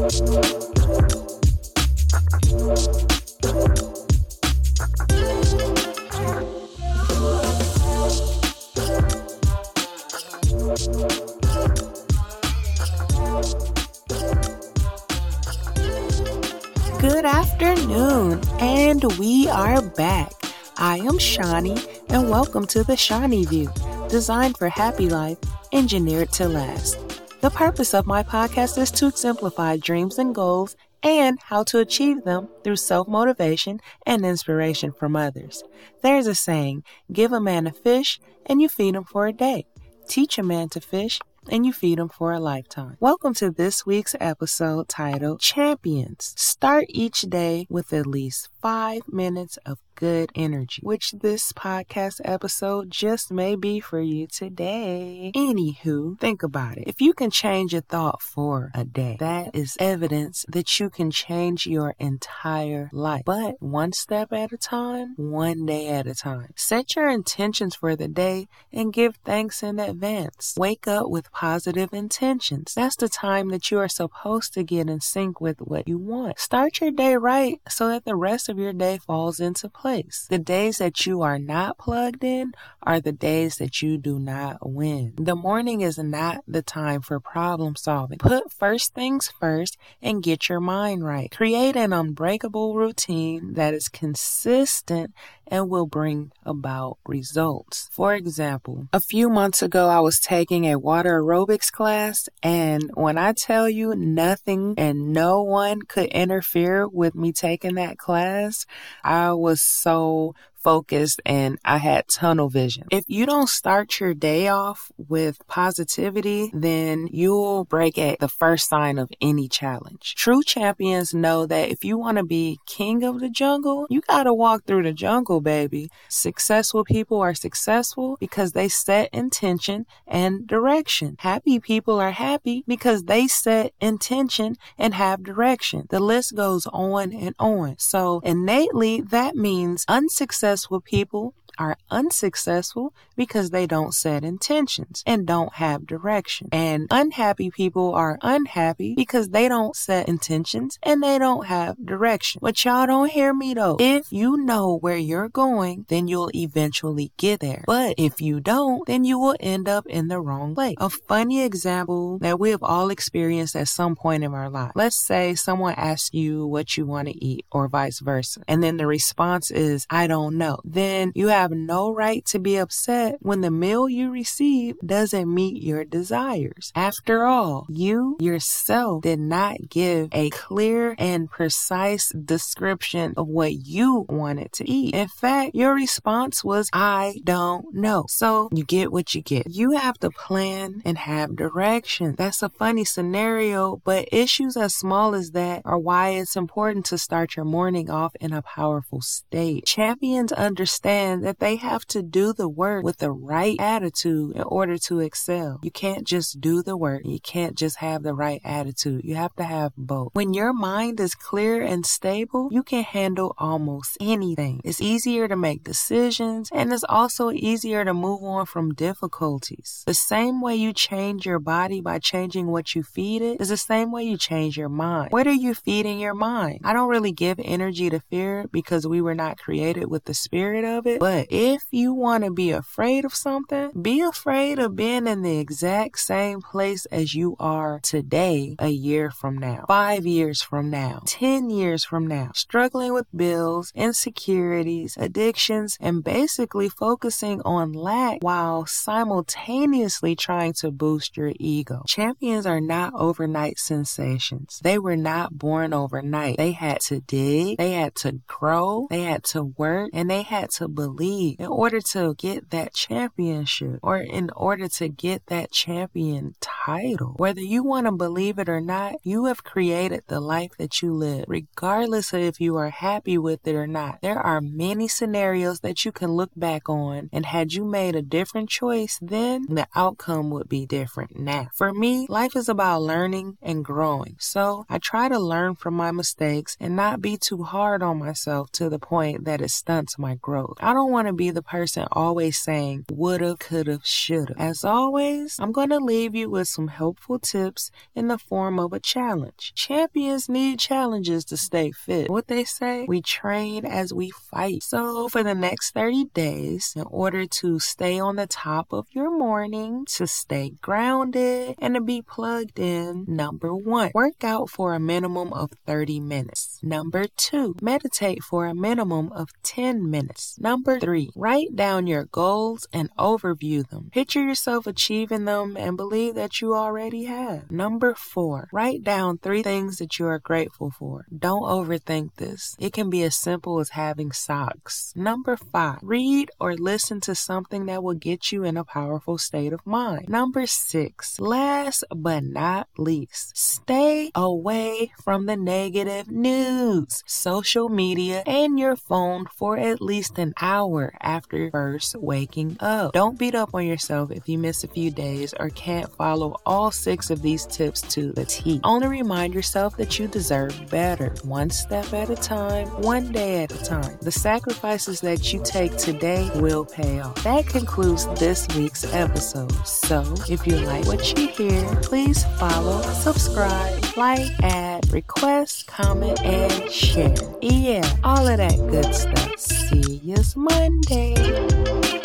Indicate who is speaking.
Speaker 1: Good afternoon, and we are back. I am Shawnee, and welcome to the Shawnee View, designed for happy life, engineered to last. The purpose of my podcast is to exemplify dreams and goals and how to achieve them through self motivation and inspiration from others. There's a saying give a man a fish, and you feed him for a day. Teach a man to fish, and you feed him for a lifetime. Welcome to this week's episode titled Champions. Start each day with at least five minutes of good energy, which this podcast episode just may be for you today. Anywho, think about it. If you can change a thought for a day, that is evidence that you can change your entire life. But one step at a time, one day at a time. Set your intentions for the day and give thanks in advance. Wake up with positive intentions. That's the time that you are supposed to get in sync with what you want. Start your day right so that the rest of your day falls into place place. The days that you are not plugged in are the days that you do not win. The morning is not the time for problem solving. Put first things first and get your mind right. Create an unbreakable routine that is consistent and will bring about results. For example, a few months ago, I was taking a water aerobics class, and when I tell you nothing and no one could interfere with me taking that class, I was so focused and I had tunnel vision. If you don't start your day off with positivity, then you'll break at the first sign of any challenge. True champions know that if you want to be king of the jungle, you got to walk through the jungle, baby. Successful people are successful because they set intention and direction. Happy people are happy because they set intention and have direction. The list goes on and on. So innately, that means unsuccessful successful people are unsuccessful because they don't set intentions and don't have direction. And unhappy people are unhappy because they don't set intentions and they don't have direction. But y'all don't hear me though. If you know where you're going, then you'll eventually get there. But if you don't, then you will end up in the wrong place. A funny example that we have all experienced at some point in our life. Let's say someone asks you what you want to eat or vice versa. And then the response is, I don't know. Then you have have no right to be upset when the meal you receive doesn't meet your desires. After all, you yourself did not give a clear and precise description of what you wanted to eat. In fact, your response was, I don't know. So you get what you get. You have to plan and have direction. That's a funny scenario, but issues as small as that are why it's important to start your morning off in a powerful state. Champions understand that they have to do the work with the right attitude in order to excel. You can't just do the work. You can't just have the right attitude. You have to have both. When your mind is clear and stable, you can handle almost anything. It's easier to make decisions and it's also easier to move on from difficulties. The same way you change your body by changing what you feed it is the same way you change your mind. What are you feeding your mind? I don't really give energy to fear because we were not created with the spirit of it, but if you want to be afraid of something, be afraid of being in the exact same place as you are today, a year from now, five years from now, 10 years from now, struggling with bills, insecurities, addictions, and basically focusing on lack while simultaneously trying to boost your ego. Champions are not overnight sensations. They were not born overnight. They had to dig, they had to grow, they had to work, and they had to believe in order to get that championship or in order to get that champion title. Whether you want to believe it or not, you have created the life that you live, regardless of if you are happy with it or not. There are many scenarios that you can look back on, and had you made a different choice, then the outcome would be different now. For me, life is about learning and growing. So I try to learn from my mistakes and not be too hard on myself to the point that it stunts my growth. I don't want want to be the person always saying woulda, coulda, shoulda. As always, I'm going to leave you with some helpful tips in the form of a challenge. Champions need challenges to stay fit. What they say, we train as we fight. So for the next 30 days, in order to stay on the top of your morning, to stay grounded, and to be plugged in, number one, work out for a minimum of 30 minutes. Number two, meditate for a minimum of 10 minutes. Number three, write down your goals and overview them. Picture yourself achieving them and believe that you already have. Number four, write down three things that you are grateful for. Don't overthink this. It can be as simple as having socks. Number five, read or listen to something that will get you in a powerful state of mind. Number six, last but not least, stay away from the negative news, social media, and your phone for at least an hour after first waking up. Don't beat up on yourself if you miss a few days or can't follow all six of these tips to the T. Only remind yourself that you deserve better, one step at a time, one day at a time. The sacrifices that you take today will pay off. That concludes this week's episode. So, if you like what you hear, please follow, subscribe, like, add, request, comment, and share. Yeah, all of that good stuff. See you Monday.